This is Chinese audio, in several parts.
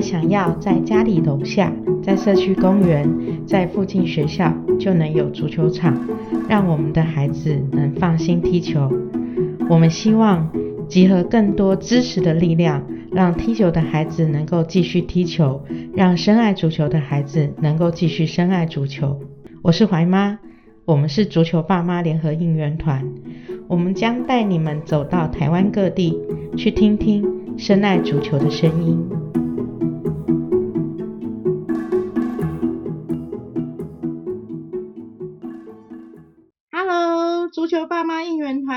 想要在家里楼下、在社区公园、在附近学校就能有足球场，让我们的孩子能放心踢球。我们希望集合更多支持的力量，让踢球的孩子能够继续踢球，让深爱足球的孩子能够继续深爱足球。我是怀妈，我们是足球爸妈联合应援团，我们将带你们走到台湾各地，去听听深爱足球的声音。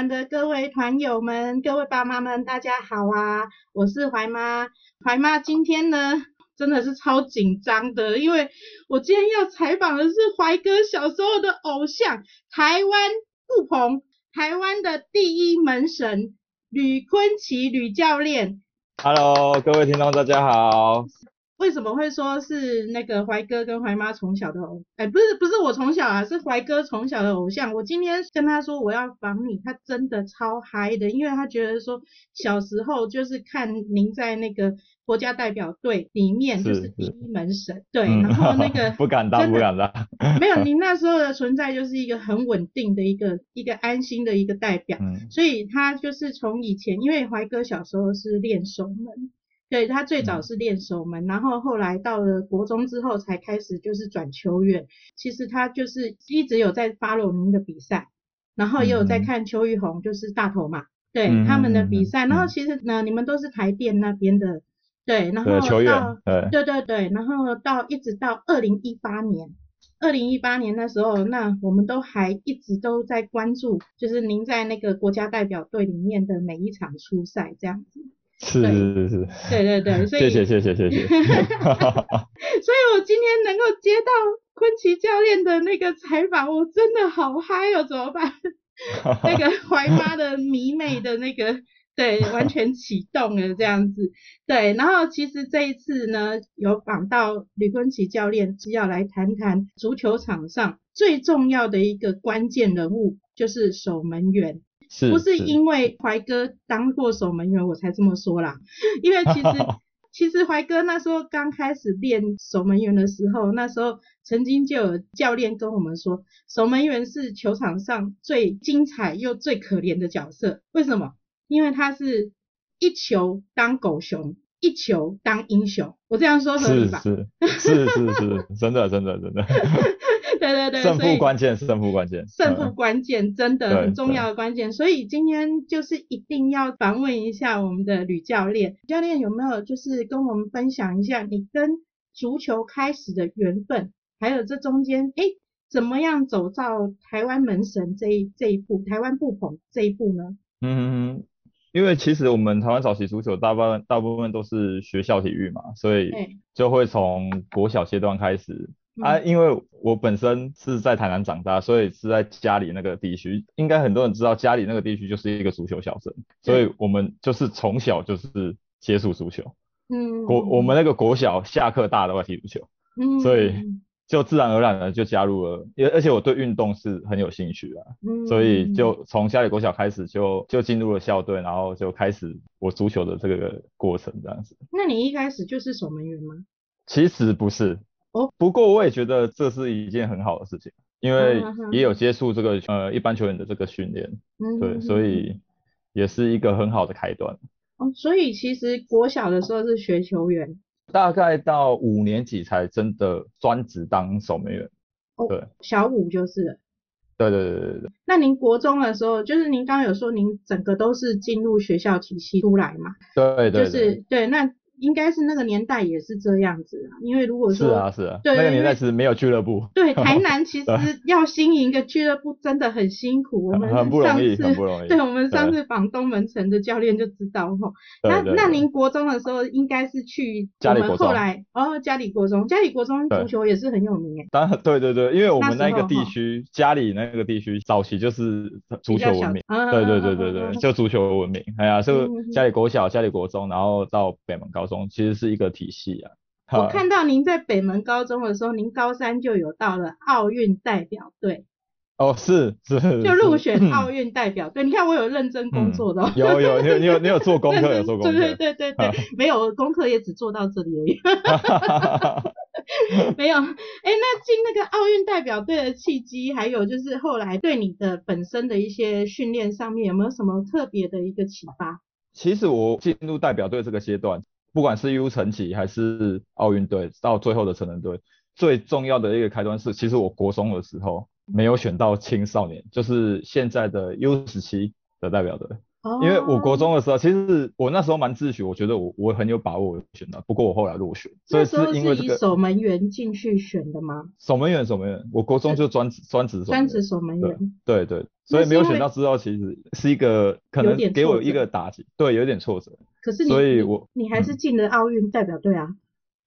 的各位团友们、各位爸妈们，大家好啊！我是怀妈，怀妈今天呢真的是超紧张的，因为我今天要采访的是怀哥小时候的偶像，台湾布鹏，台湾的第一门神吕坤奇吕教练。Hello，各位听众，大家好。为什么会说是那个怀哥跟怀妈从小的偶？哎，不是不是我从小啊，是怀哥从小的偶像。我今天跟他说我要访你，他真的超嗨的，因为他觉得说小时候就是看您在那个国家代表队里面就是是第一门神，对，嗯然后那个 不敢当，不敢当。没有您那时候的存在就是一个很稳定的一个一个安心的一个代表。嗯所以他就是从以前，因为怀哥小时候是练守门，对他最早嗯是练守门，然后后来到了国中之后才开始就是转球员。其实他就是一直有在 follow 您的比赛，然后也有在嗯看邱玉红，就是大头嘛，对、嗯他们的比赛。然后嗯其实呢，你们都是台电那边的，对，然后对，球员到，对，对对对，然后到一直到二零一八年，二零一八年那时候，那我们都还一直都在关注，就是您在那个国家代表队里面的每一场出赛这样子。是是是是。对对对，所以谢谢谢谢谢谢。所以我今天能够接到昆奇教练的那个采访，我真的好嗨哦，怎么办？那个怀妈的迷妹的那个，对，完全启动了这样子。对，然后其实这一次呢，有访到吕昆奇教练，是要来谈谈足球场上最重要的一个关键人物，就是守门员。是不是因为怀哥当过守门员我才这么说啦，因为其实 其实怀哥那时候刚开始练守门员的时候，那时候曾经就有教练跟我们说，守门员是球场上最精彩又最可怜的角色。为什么？因为他是一球当狗熊，一球当英雄。我这样说合理是吧？是是是是，真的真的真的。对对对，胜负关键，胜负关键。胜负嗯关键真的很重要的关键，所以今天就是一定要访问一下我们的吕教练。教练有没有就是跟我们分享一下你跟足球开始的缘分，还有这中间诶怎么样走到台湾门神这一这一步，台湾布棚这一步呢？嗯，因为其实我们台湾早期足球大部分大部分都是学校体育嘛，所以哎就会从国小阶段开始。啊，嗯因为我本身是在台南长大，所以是在家里那个地区，应该很多人知道，家里那个地区就是一个足球小镇，所以我们就是从小就是接触足球。嗯，国我们那个国小下课大家都在踢足球，嗯所以就自然而然的就加入了，也而且我对运动是很有兴趣啊，嗯所以就从家里国小开始就就进入了校队，然后就开始我足球的这个过程这样子。那你一开始就是守门员吗？其实不是，哦，不过我也觉得这是一件很好的事情，因为也有接触这个呃一般球员的这个训练，嗯对，所以也是一个很好的开端。哦，所以其实国小的时候是学球员。大概到五年级才真的专职当守门员。哦对，小五就是了。对对对对对，那您国中的时候，就是您刚刚有说您整个都是进入学校体系出来嘛？对对对，就是对，那应该是那个年代也是这样子啊。因为如果说是说啊是啊，那个年代其实没有俱乐部，对 台南其实要经营一个俱乐部真的很辛苦，我们很不容易，上次很不容易。对我们上次访东门城的教练就知道哈。那那您国中的时候应该是去我们后来哦嘉里国中，嘉里国中足球也是很有名诶。当然，对对对，因为我们那个地区，家里那个地区早期就是足球闻名，嗯对对对对对，嗯就足球文明。哎呀，就家里国小、家里国中，然后到北门高中，其实是一个体系啊。我看到您在北门高中的时候，您高三就有到了奥运代表队。哦，是是，就入选奥运代表队。你看我有认真工作的，有有你有你有你有做功课，有做功课，对对对对对，没有功课也只做到这里而已。没有，哎，那进那个奥运代表队的契机，还有就是后来对你的本身的一些训练上面，有没有什么特别的一个启发？其实我进入代表队这个阶段，不管是 U 成级还是奥运队，到最后的成人队，最重要的一个开端是，其实我国中的时候没有选到青少年，就是现在的 U 十七的代表队。因为我国中的时候，其实我那时候蛮自学，我觉得我我很有把握选的，不过我后来落选，所以是因为这个守门员进去选的吗？守门员，守门员，我国中就专职专职专职守门员，对对，所以没有选到之后，其实是一个可能给我一个打击，对，有点挫折。可是，所以我你还是进了奥运代表队啊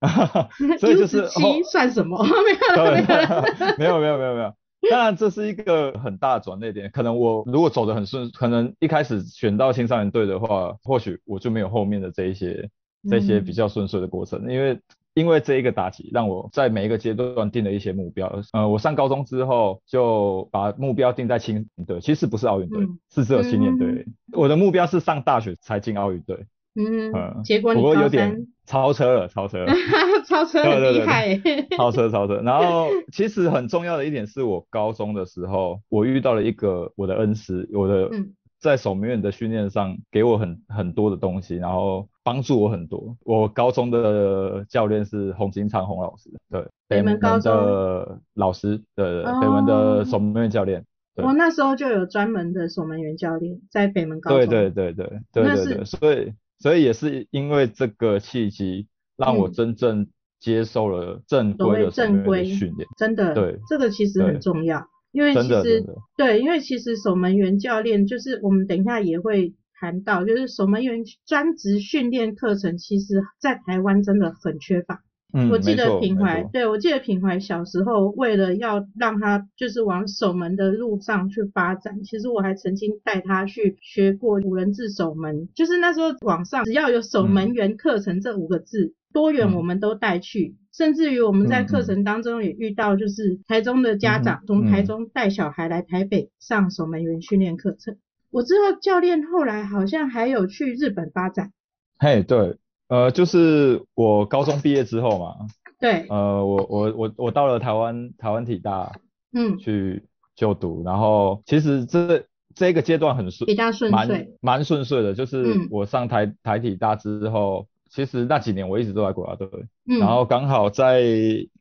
所以就是七算什么？没有没有没有没有没有。当然，这是一个很大的转捩点。可能我如果走得很顺，可能一开始选到青少年队的话，或许我就没有后面的这一些这些比较顺遂的过程。因为因为这一个打击，让我在每一个阶段定了一些目标。呃，我上高中之后就把目标定在青年队，其实不是奥运队，是只有青年队。我的目标是上大学才进奥运队。嗯，结果不过有点超车了，超车了，超车很厉害，超车超车。然后其实很重要的一点是我高中的时候，我遇到了一个我的恩师，我的在守门员的训练上给我很很多的东西，然后帮助我很多。我高中的教练是洪金昌洪老师，对，北门高中的老师，对，北门的守门员教练。我那时候就有专门的守门员教练在北门高中，对对对对对对对，所以。所以也是因为这个契机，让我真正接受了正规的正规训练。真的，对，这个其实很重要，因为其实对，因为其实守门员教练就是我们等一下也会谈到，就是守门员专职训练课程，其实在台湾真的很缺乏。我记得品怀，对我记得品怀小时候为了要让他就是往守门的路上去发展，其实我还曾经带他去学过五人制守门，就是那时候网上只要有守门员课程这五个字，多远我们都带去，甚至于我们在课程当中也遇到就是台中的家长从台中带小孩来台北上守门员训练课程。我知道教练后来好像还有去日本发展。嘿，对。呃，就是我高中毕业之后嘛，对，呃，我我我我到了台湾台湾体大，嗯，去就读，然后其实这这个阶段很顺，比较顺遂，蛮顺遂的，就是我上台台体大之后，其实那几年我一直都在国家队，嗯，然后刚好在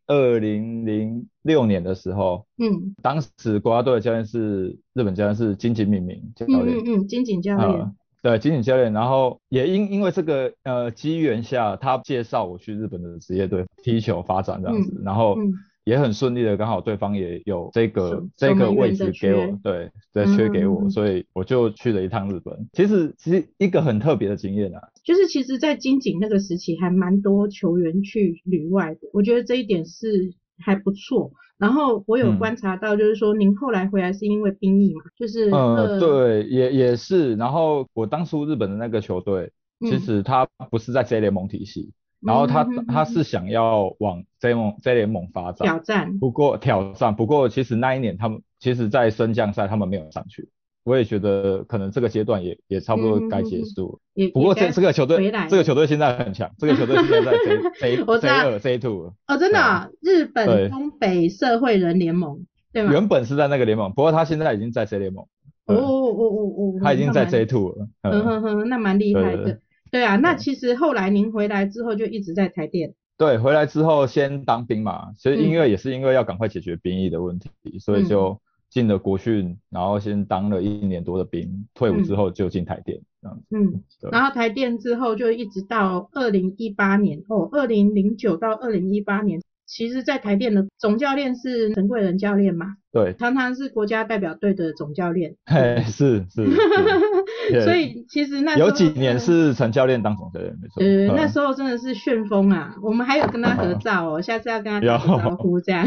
二零零六年的时候，嗯，当时国家队的教练是日本教练是金井敏明教练，嗯嗯，金井教练。对，金井教练，然后也因因为这个呃机缘下，他介绍我去日本的职业队踢球发展这样子，然后也很顺利的，刚好对方也有这个这个位置给我，对，对，缺给我，所以我就去了一趟日本。其实其实一个很特别的经验啊，就是其实，在金井那个时期还蛮多球员去旅外的，我觉得这一点是还不错。然后我有观察到，就是说您后来回来是因为兵役嘛，就是呃对，也也是。然后我当初日本的那个球队，其实他不是在 J 联盟体系，然后他他是。想要往 J 联盟 J 联盟发展挑战，不过挑战。不过其实那一年他们其实在升降赛他们没有上去。我也觉得可能这个阶段也也差不多该结束。也不过这这个球队这个球队现在很强，这个球队现在在 C C 二 C two。哦，真的，日本东北社会人联盟，对吗？原本是在那个联盟，不过他现在已经在 C 联盟。哦哦哦哦，他已经在 C two 了。嗯哼哼，那蛮厉害的。对啊，那其实后来您回来之后就一直在台电。对，回来之后先当兵嘛，所以因为也是因为要赶快解决兵役的问题，所以就。进了国训，然后先当了一年多的兵，退伍之后就进台电这样子。嗯，然后台电之后就一直到二零一八年哦，二零零九到二零一八年。其实，在台电的总教练是陈贵仁教练嘛？对，常常是国家代表队的总教练。嘿，是是。所以其实那有几年是陈教练当总教练，没错。呃，那时候真的是旋风啊！我们还有跟他合照哦，下次要跟他打招呼这样。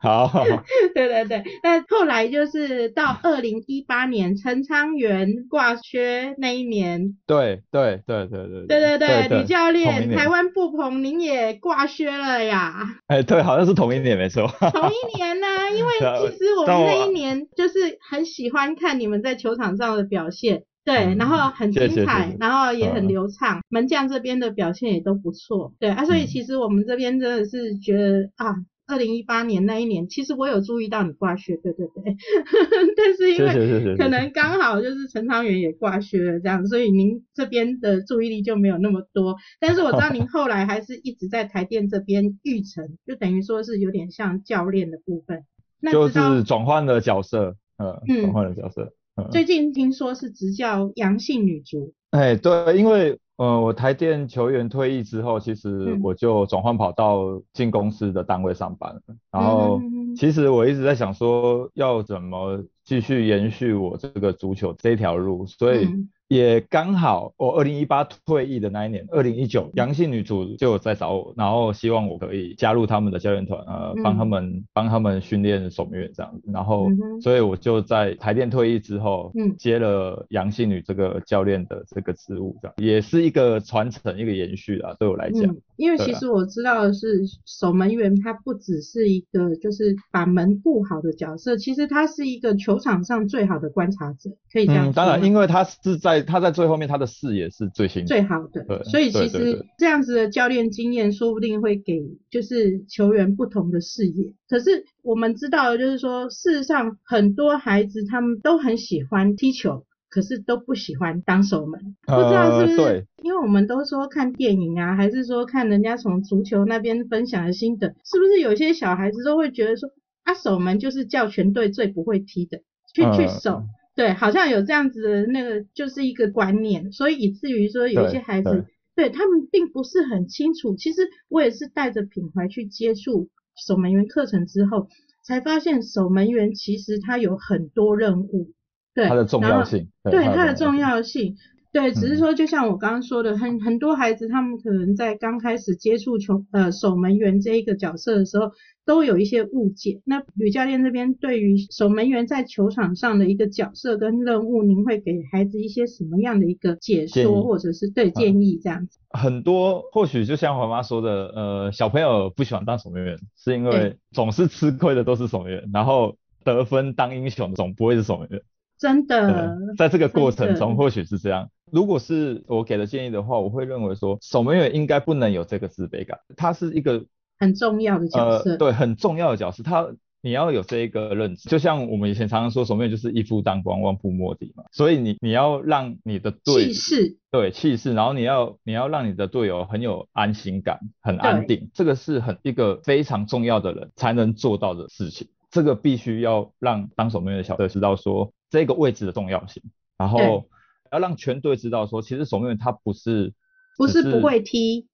好。对对对，但后来就是到二零一八年陈昌元挂靴那一年。对对对对对。对对对，女教练台湾布棚您也挂靴了呀。哎，对，好像是同一年，没错。同一年呢，因为 实我们那一年就是很喜欢看你们在球场上的表现，对，然后很精彩，然后也很流畅，门将这边的表现也都不错，对啊，所以其实我们这边真的是觉得啊。二零一八年那一年，其实我有注意到你挂靴，对对对，但是因为可能刚好就是陈昌元也挂靴了这样，所以您这边的注意力就没有那么多。但是我知道您后来还是一直在台电这边育成，就等于说是有点像教练的部分。就是转换的角色，呃，转换的角色。最近听说是执教阳性女足。哎，对，因为。呃，我台电球员退役之后，其实我就转换跑到进公司的单位上班了。然后，其实我一直在想说，要怎么继续延续我这个足球这条路，所以。也刚好，我二零一八退役的那一年，二零一九阳性女主就在找我，然后希望我可以加入他们的教练团，呃，帮他们帮他们训练守门员这样子。然后，所以我就在台电退役之后，嗯，接了阳性女这个教练的这个职务，这样也是一个传承，一个延续啊，对我来讲。因为其实我知道的是，守门员他不只是一个就是把门护好的角色，其实他是一个球场上最好的观察者，可以这样说。当然，因为他是在他在最后面，他的视野是最新最好的，所以其实这样子的教练经验，说不定会给就是球员不同的视野。可是我们知道的就是说，事实上很多孩子他们都很喜欢踢球，可是都不喜欢当守门，不知道是不是？因为我们都说看电影啊，还是说看人家从足球那边分享的心得，是不是有些小孩子都会觉得说，啊守门就是叫全队最不会踢的去去守。对，好像有这样子的那个，就是一个观念，所以以至于说有一些孩子，对他们并不是很清楚。其实我也是带着品怀去接触守门员课程之后，才发现守门员其实他有很多任务，对他的重要性，对他的重要性。对，只是说，就像我刚刚说的，很很多孩子，他们可能在刚开始接触球呃守门员这一个角色的时候，都有一些误解。那吕教练这边对于守门员在球场上的一个角色跟任务，您会给孩子一些什么样的一个解说，或者是对建议这样子？很多或许就像我妈说的，呃，小朋友不喜欢当守门员，是因为总是吃亏的都是守门员，然后得分当英雄总不会是守门员。真的，在这个过程中或许是这样。如果是我给的建议的话，我会认为说守门员应该不能有这个自卑感，他是一个很重要的角色，对，很重要的角色，他你要有这一个认知，就像我们以前常常说，守门员就是一夫当关，万夫莫敌嘛，所以你你要让你的队气势，对气势，然后你要你要让你的队友很有安心感，很安定，这个是很一个非常重要的人才能做到的事情，这个必须要让当守门员的小队知道说这个位置的重要性，然后。要让全队知道，说其实守门员他不是不是不会踢，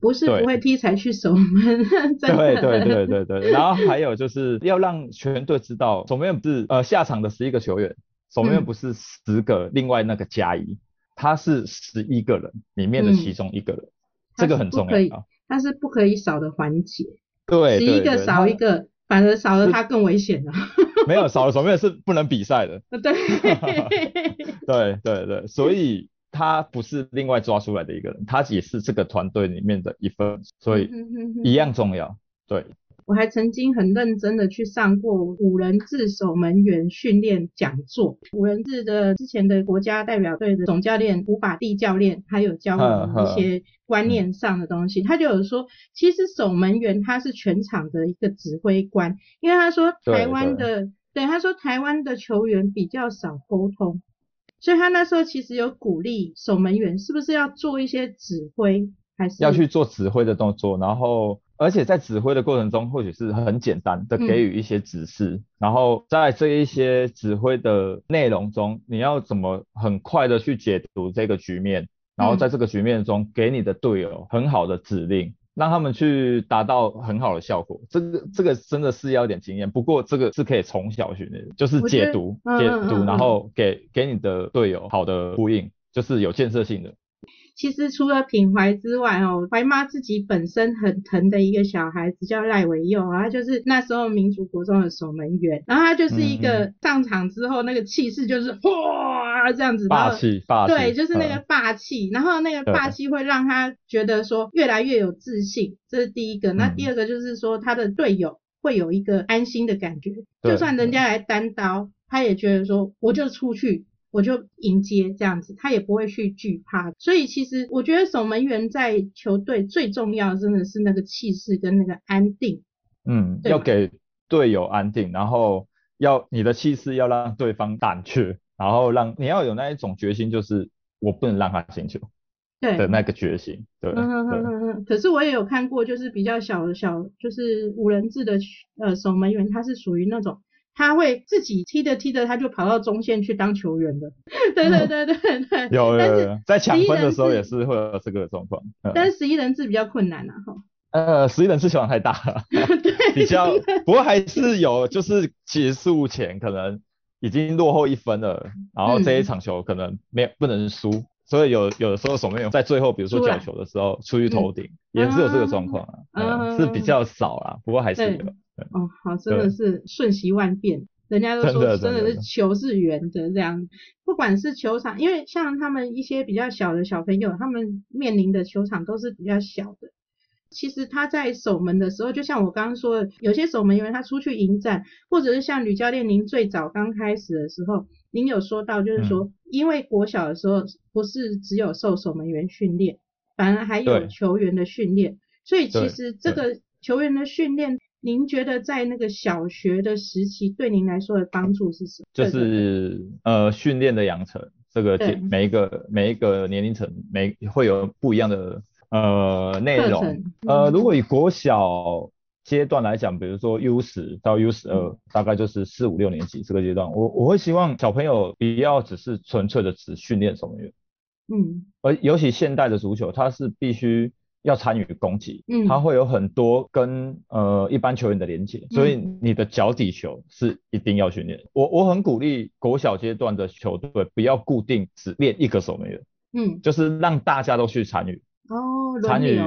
不是不会踢才去守门，对对对对对。然后还有就是要让全队知道，守门员不是呃下场的十一个球员，守门员不是十个，另外那个加一，他是十一个人里面的其中一个人，这个很重要，他是不可以少的环节。对，十一个少一个，反而少了他更危险了。没有少了守门员是不能比赛的。对。对对对，所以他不是另外抓出来的一个人，他也是这个团队里面的一份，所以一样重要。对，我还曾经很认真的去上过五人制守门员训练讲座，五人制的之前的国家代表队的总教练吴法蒂教练，他有教我们一些观念上的东西，他就有说，其实守门员他是全场的一个指挥官，因为他说台湾的，对他说台湾的球员比较少沟通。所以他那时候其实有鼓励守门员，是不是要做一些指挥，还是要去做指挥的动作？然后，而且在指挥的过程中，或许是很简单的给予一些指示。然后在这一些指挥的内容中，你要怎么很快的去解读这个局面，然后在这个局面中给你的队友很好的指令。让他们去达到很好的效果，这个这个真的是要点经验。不过这个是可以从小训练，就是解读解读，然后给给你的队友好的呼应，就是有建设性的。其实除了品怀之外，哦，怀妈自己本身很疼的一个小孩子叫赖维佑，他就是那时候民族国中的守门员，然后他就是一个上场之后那个气势就是哇这样子，霸气霸气，对，就是那个霸气，然后那个霸气会让他觉得说越来越有自信，这是第一个。那第二个就是说他的队友。会有一个安心的感觉，就算人家来单刀，他也觉得说我就出去。我就迎接这样子，他也不会去惧怕。所以其实我觉得守门员在球队最重要，真的是那个气势跟那个安定。嗯，要给队友安定，然后要你的气势要让对方胆怯，然后让你要有那一种决心，就是我不能让他进球对，的那个决心。对嗯哼哼对，哼哼，可是我也有看过，就是比较小的小，就是五人制的呃守门员，他是属于那种他会自己踢着踢着，他就跑到中线去当球员的。对对对对对。有有有，在抢分的时候11人制也是会有这个状况。嗯但是十一人制比较困难啊，哈。呃，十一人制球场太大了，对，比较，不过还是有，就是结束前可能已经落后一分了，然后这一嗯场球可能没有不能输，所以有有的时候守门员在最后，比如说角球的时候出去头顶，也是有这个状况啊，嗯嗯，是比较少啊，不过还是有。对。哦，好，真的是瞬息万变。人家都说真的是球是圆的这样，不管是球场，因为像他们一些比较小的小朋友，他们面临的球场都是比较小的。其实他在守门的时候，就像我刚刚说的，有些守门员他出去迎战，或者是像吕教练您最早刚开始的时候，您有说到，就是说，因为国小的时候不是只有受守门员训练，反而还有球员的训练，所以其实这个球员的训练，您觉得在那个小学的时期对您来说的帮助是什么？就是呃训练的养成，这个每一个每一个年龄层每会有不一样的呃内容。呃，嗯如果以国小阶段来讲，比如说 U 十到 U 十嗯二，大概就是四五六年级这个阶段，我我会希望小朋友不要只是纯粹的只训练守门员，嗯而尤其现代的足球，它是必须要参与攻击，嗯它会有很多跟呃一般球员的连接，所以嗯你的脚底球是一定要训练。我我很鼓励国小阶段的球队不要固定只练一个守门员，嗯，就是让大家都去参与哦，参与。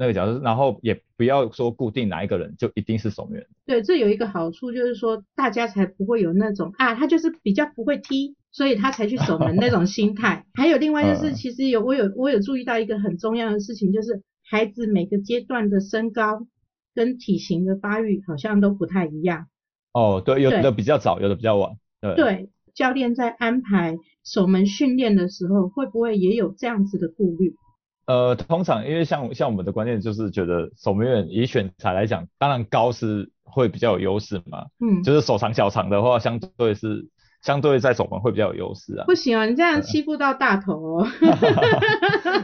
那个角色，然后也不要说固定哪一个人就一定是守门员。对，这有一个好处，就是说大家才不会有那种啊，他就是比较不会踢，所以他才去守门那种心态。还有另外就是，嗯其实有我有我有注意到一个很重要的事情，就是孩子每个阶段的身高跟体型的发育好像都不太一样。哦，对，有的比较早，有的比较晚。对，对，教练在安排守门训练的时候，会不会也有这样子的顾虑？呃，通常因为像像我们的观念就是觉得守门员以选材来讲，当然高是会比较有优势嘛，嗯，就是手长脚长的话，相对是相对在守门会比较有优势啊。不行啊，你这样欺负到大头哦。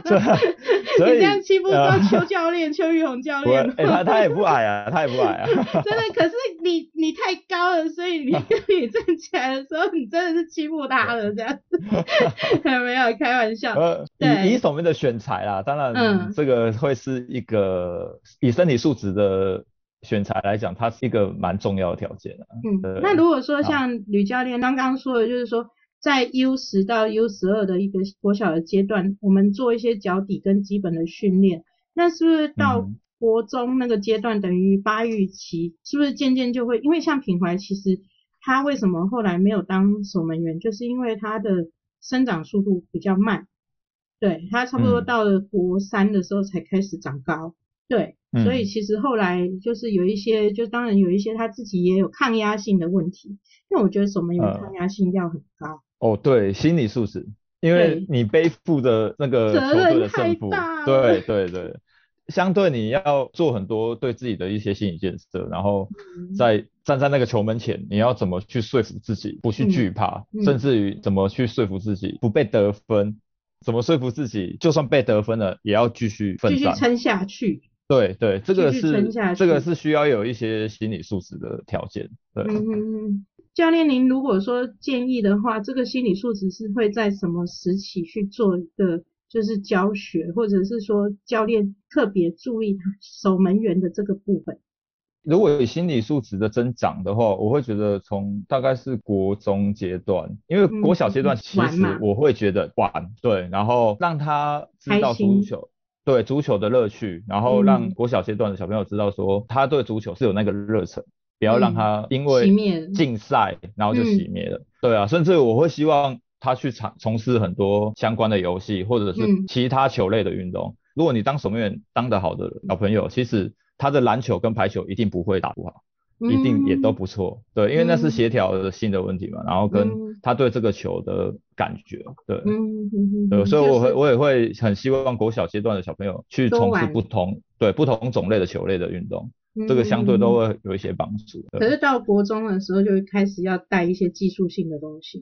所以 所以你这样欺负到呃邱教练、邱玉红教练。哎、他他也不矮啊，他也不矮啊。真的，可是你你太高了，所以你你站起来的时候，你真的是欺负他了，这样子。没有开玩笑。呃，对以以守门的选材啦，当然嗯这个会是一个以身体素质的选材来讲，它是一个蛮重要的条件啊。嗯，那如果说像吕教练刚刚说的，就是说在 U 十到 U 十二的一个国小的阶段，我们做一些脚底跟基本的训练，那是不是到嗯国中那个阶段，等于发育期，是不是渐渐就会？因为像品怀，其实他为什么后来没有当守门员，就是因为他的生长速度比较慢，对他差不多嗯到了国三的时候才开始长高。对，嗯所以其实后来就是有一些，就当然有一些他自己也有抗压性的问题，因为我觉得守门员呃抗压性要很高。哦，对，心理素质，因为你背负的那个责球队的胜负大，对对对，相对你要做很多对自己的一些心理建设，然后嗯在站在那个球门前，你要怎么去说服自己不去惧怕，嗯嗯甚至于怎么去说服自己不被得分，怎么说服自己就算被得分了也要继续继奋战。续撑下去。对对，这个是这个是需要有一些心理素质的条件。对。嗯嗯嗯。教练，您如果说建议的话，这个心理素质是会在什么时期去做一个就是教学，或者是说教练特别注意守门员的这个部分？如果有心理素质的增长的话，我会觉得从大概是国中阶段，因为国小阶段嗯其实我会觉得玩，对，然后让他知道足球，对足球的乐趣，然后让嗯国小阶段的小朋友知道说他对足球是有那个热忱，不要让他因为了竞赛然后就熄灭了，对啊，甚至我会希望他去尝从事很多相关的游戏或者是嗯其他球类的运动。如果你当守门员当得好的小朋友，其实他的篮球跟排球一定不会打不好。一定也都不错。对，因为那是嗯协调的性的问题嘛，然后跟嗯他对这个球的感觉，对。嗯嗯嗯对，嗯，所以我会就是我也会很希望国小阶段的小朋友去从事不同对不同种类的球类的运动，这个相对嗯都会有一些帮助。可是到国中的时候，就会开始要带一些技术性的东西。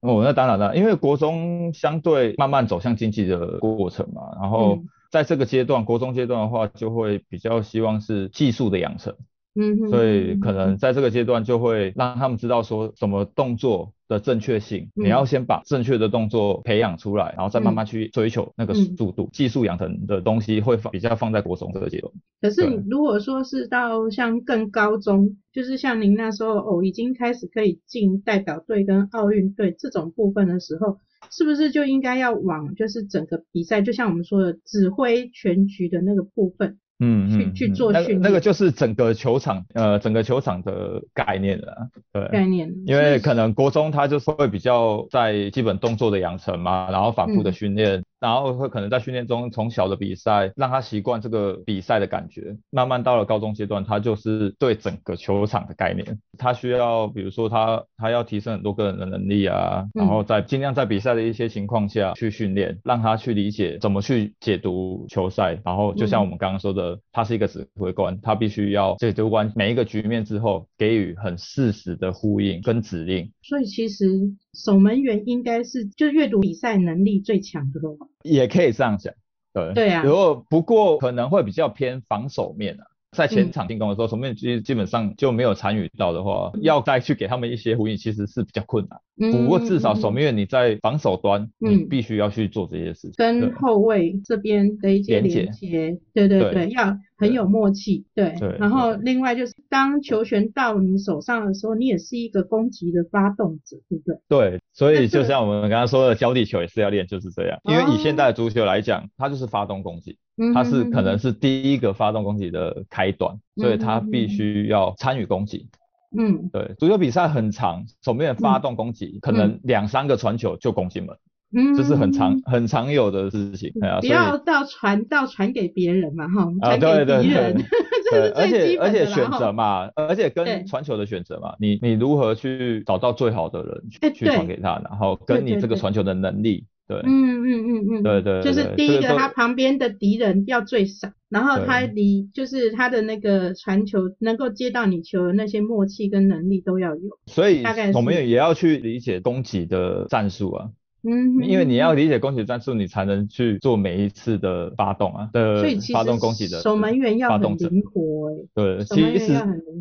哦，那当然了，因为国中相对慢慢走向竞技的过程嘛，然后嗯在这个阶段，国中阶段的话，就会比较希望是技术的养成，嗯哼，所以嗯可能在这个阶段就会让他们知道说什么动作的正确性，嗯你要先把正确的动作培养出来，然后再慢慢去追求那个嗯速度。技术养成的东西会放比较放在国中这个阶段。可是你如果说是到像更高中，就是像您那时候哦，已经开始可以进代表队跟奥运队这种部分的时候，是不是就应该要往就是整个比赛，就像我们说的指挥全局的那个部分？嗯去去做训练那个就是整个球场呃整个球场的概念了啊，对。概念，因为可能国中他就是会比较在基本动作的养成嘛，然后反复的嗯训练，然后会可能在训练中从小的比赛让他习惯这个比赛的感觉，慢慢到了高中阶段，他就是对整个球场的概念，他需要比如说他他要提升很多个人的能力啊，然后在尽量在比赛的一些情况下去训练，让他去理解怎么去解读球赛，然后就像我们刚刚说的，他是一个指挥官，他必须要解读完每一个局面之后，给予很适时的呼应跟指令。所以其实守门员应该是就阅读比赛能力最强的咯。也可以这样讲，对对啊如果不过可能会比较偏防守面啊，在嗯前场进攻的时候，守门员基基本上就没有参与到的话，要再去给他们一些呼应，其实是比较困难。不过至少守门员你在防守端，你嗯必须要去做这些事情。跟后卫这边的一些连接，对对对对，要很有默契，对。对然后另外就是，当球权到你手上的时候，你也是一个攻击的发动者，对不对？对，所以就像我们刚刚说的，交地球也是要练，就是这样。因为以现哦代足球来讲，它就是发动攻击，嗯它是可能是第一个发动攻击的开端，所以它嗯必须要参与攻击。嗯。对，足球比赛很长，守门员发动攻击，可能两三个传球就攻进门，嗯，这是很常很常有的事情。哎呀，不要到传到传给别人嘛，哈，啊，传给对对敌人对，这对，而是最基且而且选择嘛，而且跟传球的选择嘛，你你如何去找到最好的人哎去去传给他，然后跟你对对对这个传球的能力，对，嗯嗯嗯嗯，对对就是第一个，他旁边的敌人要最少，然后他离就是他的那个传球能够接到你球的那些默契跟能力都要有。所以大概是我们也也要去理解攻击的战术啊，嗯，因为你要理解攻击的战术，你才能去做每一次的发动啊的发动实攻击的守门员要很。灵活哎、对，其实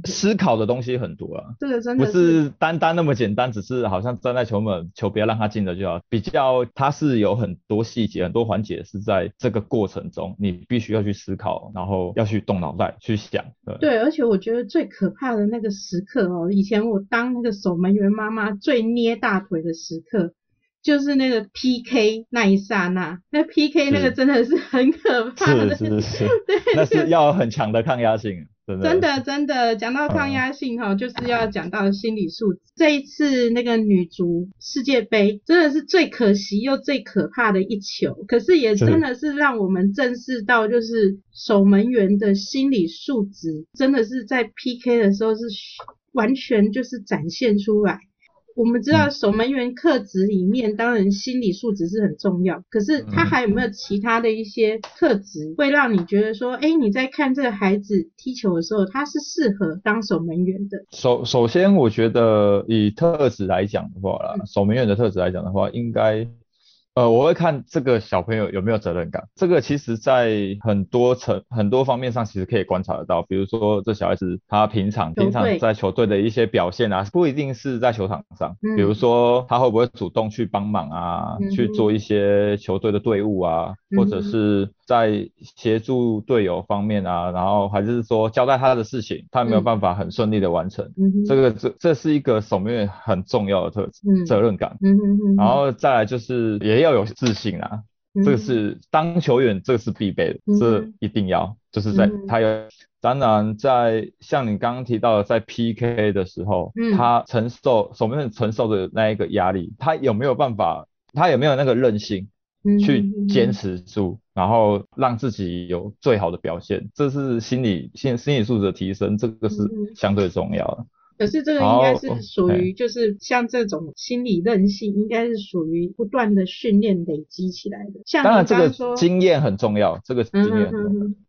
思考的东西很多啊。这个真不的不是单单那么简单，只是好像站在球门，球不要让他进了就好。比较它是有很多细节、很多环节是在这个过程中，你必须要去思考，然后要去动脑袋去想。对，对，而且我觉得最可怕的那个时刻哦，以前我当那个守门员妈妈最捏大腿的时刻。就是那个 PK 那一刹那，那 PK 那个真的是很可怕的，是 是是，对，那是要很强的抗压性，真的。真的真的，讲到抗嗯压性哈、就是要讲到心理素质。这一次那个女足世界杯真的是最可惜又最可怕的一球，可是也真的是让我们正视到，就是守门员的心理素质真的是在 PK 的时候是完全就是展现出来。我们知道嗯。守门员课质里面，当然心理素质是很重要，可是他嗯。还有没有其他的一些特质，会让你觉得说，哎，你在看这个孩子踢球的时候，他是适合当守门员的？首首先，我觉得以特质来讲的话嗯。啦，守门员的特质来讲的话，应该，呃，我会看这个小朋友有没有责任感。这个其实在很多层很多方面上，其实可以观察得到。比如说，这小孩子他平常平常在球队的一些表现啊，不一定是在球场上。嗯比如说，他会不会主动去帮忙啊，嗯去做一些球队的队务啊，或者是在协助队友方面啊，然后还是说交代他的事情，他有没有嗯办法很顺利的完成？嗯，这个这这是一个守门员很重要的特质，嗯责任感。嗯然后再来就是也要有自信啊，嗯这个是当球员这个是必备的，嗯这一定要就是在嗯他要。当然，在像你刚刚提到的，在 PK 的时候，嗯他承受守门员承受的那一个压力，他有没有办法？他有没有那个韧性？嗯去坚持住，然后让自己有最好的表现，这是心理心心理素质的提升，这个是相对重要的。可是这个应该是属于就是像这种心理韧性，应该是属于不断的训练累积起来的。像当然，这个经验很重要，这个经嗯验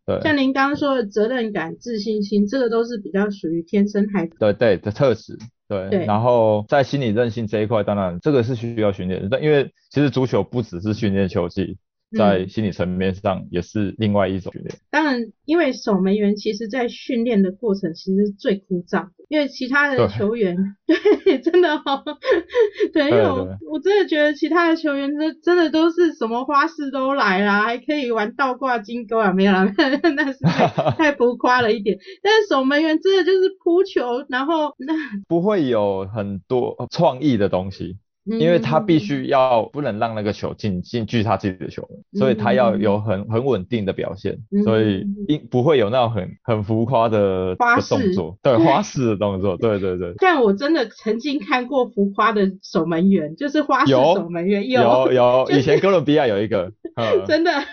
对像您刚刚说的责任感、自信心，这个都是比较属于天生孩子。对对的特质，对。对然后在心理韧性这一块，当然这个是需要训练的，但因为其实足球不只是训练球技，在嗯。心理层面上也是另外一种训练。当然，因为守门员其实在训练的过程其实是最枯燥的，因为其他的球员，对，真的哦，对，因为我我真的觉得其他的球员真真的都是什么花式都来啦，还可以玩倒挂金钩啊，没有啦，那是太太浮夸了一点。但是守门员真的就是扑球，然后那不会有很多创意的东西，因为他必嗯须要不能让那个球进进距他自己的球门，所以他要有很很稳定的表现，嗯所以应不会有那种很很浮夸的的花式动作，对花式的动作，对对对。但我真的曾经看过浮夸的守门员，就是花式有守门员，有有，就是以前哥伦比亚有一个，嗯，真的。啊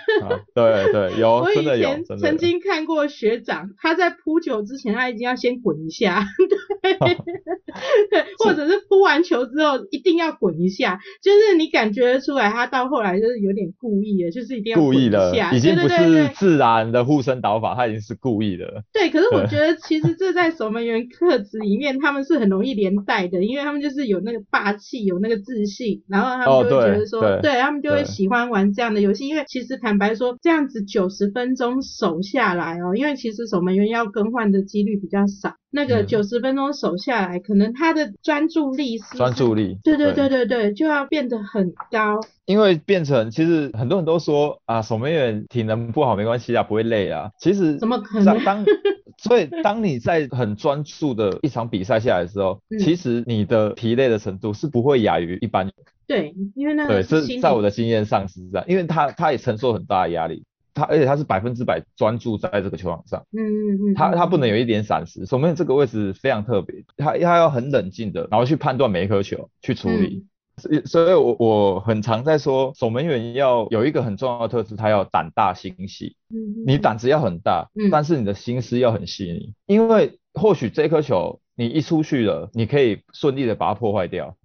对对有真的有，曾经看过学长，他在扑球之前，他已经要先滚一下，对，对，或者是扑完球之后一定要滚一下，就是你感觉出来，他到后来就是有点故意的，就是一定要故意的滚一下，，已经不是自然的护身导法，他已经是故意的了。对，可是我觉得其实这在守门员特质里面，他们是很容易连带的，因为他们就是有那个霸气，有那个自信，然后他哦们就会觉得说，对对他们就会喜欢玩这样的游戏，因为其实坦白说，这样子九十分钟守下来哦，因为其实守门员要更换的几率比较少，那个嗯。九十分钟守下来，可能他的专注力是专注力，对对对。对对，就要变得很高，因为变成其实很多人都说啊，守门员体能不好没关系啊，不会累啊。其实怎么可能 所以当你在很专注的一场比赛下来的时候，嗯。其实你的疲累的程度是不会亚于一般人。对，因为那对，这在我的经验上是这样，因为他他也承受很大的压力，他而且他是百分之百专注在这个球场上。嗯嗯嗯，他他不能有有一点闪失，守门员这个位置非常特别，他他要很冷静的，然后去判断每一颗球，去处理。所以所以我我很常在说，守门员要有一个很重要的特质，他要胆大心细。嗯你胆子要很大，嗯但是你的心思要很细腻，因为或许这颗球你一出去了，你可以顺利的把它破坏掉，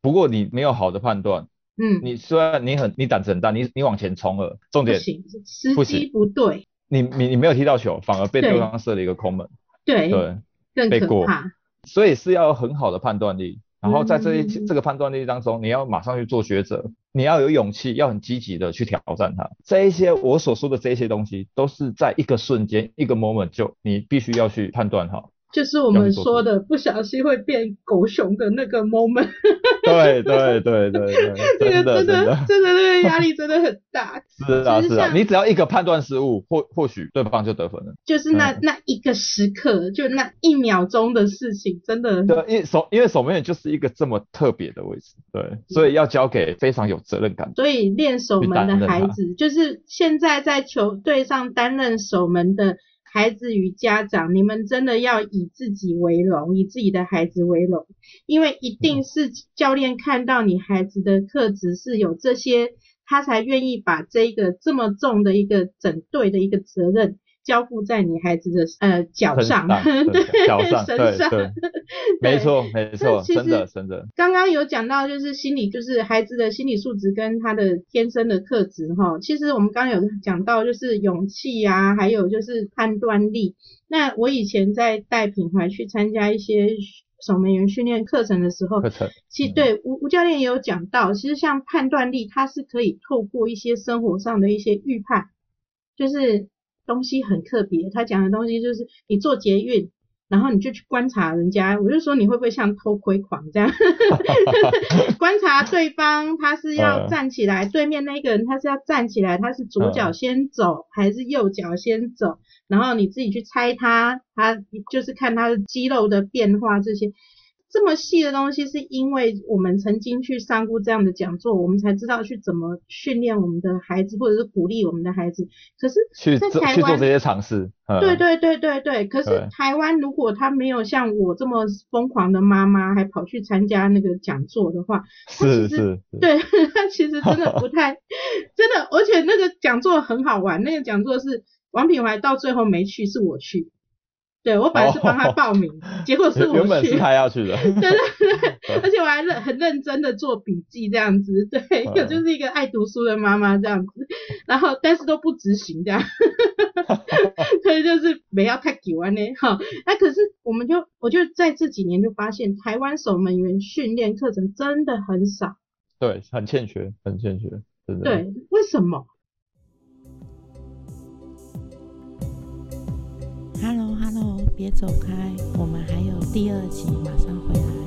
不过你没有好的判断，嗯你虽然你很你胆子很大，你你往前冲了，重点不行，时不机行不对，你你你没有踢到球，反而被对对方射了一个空门，对，对。更被过。所以是要有很好的判断力，然后在这一、这个判断力当中，你要马上去做抉择，你要有勇气，要很积极的去挑战它。这一些我所说的这一些东西，都是在一个瞬间、一个 moment 就你必须要去判断好。就是我们说的不小心会变狗熊的那个 moment，对对对对对，这个真的真的那个压力真的很大，是 啊是啊，你只要一个判断失误，或或许对方就得分了。就是那嗯。那一个时刻，就那一秒钟的事情，真的。对，因为守因为守门员就是一个这么特别的位置，对，所以要交给非常有责任感。所以练守门的孩子，就是现在在球队上担任守门的孩子与家长，你们真的要以自己为荣，以自己的孩子为荣，因为一定是教练看到你孩子的特质是有这些，他才愿意把这个这么重的一个整队的一个责任。交付在你孩子的呃 脚上，身对，脚上，身上，对对，没错没错，真的真的。刚刚有讲到，就是心理，就是孩子的心理素质跟他的天生的特质哈。其实我们刚刚有讲到，就是勇气啊，还有就是判断力。那我以前在带品牌去参加一些守门员训练课程的时候，课程其实对吴吴教练也有讲到，其实像判断力，它是可以透过一些生活上的一些预判，就是东西很特别。他讲的东西就是你做捷运。然后你就去观察人家，我就说你会不会像偷窥狂这样，观察对方他是要站起来，对面那个人他是要站起来，他是左脚先走还是右脚先走，然后你自己去猜他，他就是看他的肌肉的变化这些。这么细的东西，是因为我们曾经去上过这样的讲座，我们才知道去怎么训练我们的孩子，或者是鼓励我们的孩子。可是，去在台湾做去做这些尝试。嗯对对对对对，可是台湾如果他没有像我这么疯狂的妈妈，还跑去参加那个讲座的话，他其实是是是，对 他其实真的不太 真的，而且那个讲座很好玩，那个讲座是王品怀到最后没去，是我去。对我本来是帮他哦报名，结果是我去。原本是他要去的。对 对对，而且我还认很认真的做笔记这样子，对，我嗯就是一个爱读书的妈妈这样子，然后但是都不执行这样，所以就是不要太久啊呢，哈，那可是我们就我就在这几年就发现，台湾守门员训练课程真的很少，对，很欠缺，很欠缺，真的。对，为什么？Hello Hello，别走开，我们还有第二集，马上回来。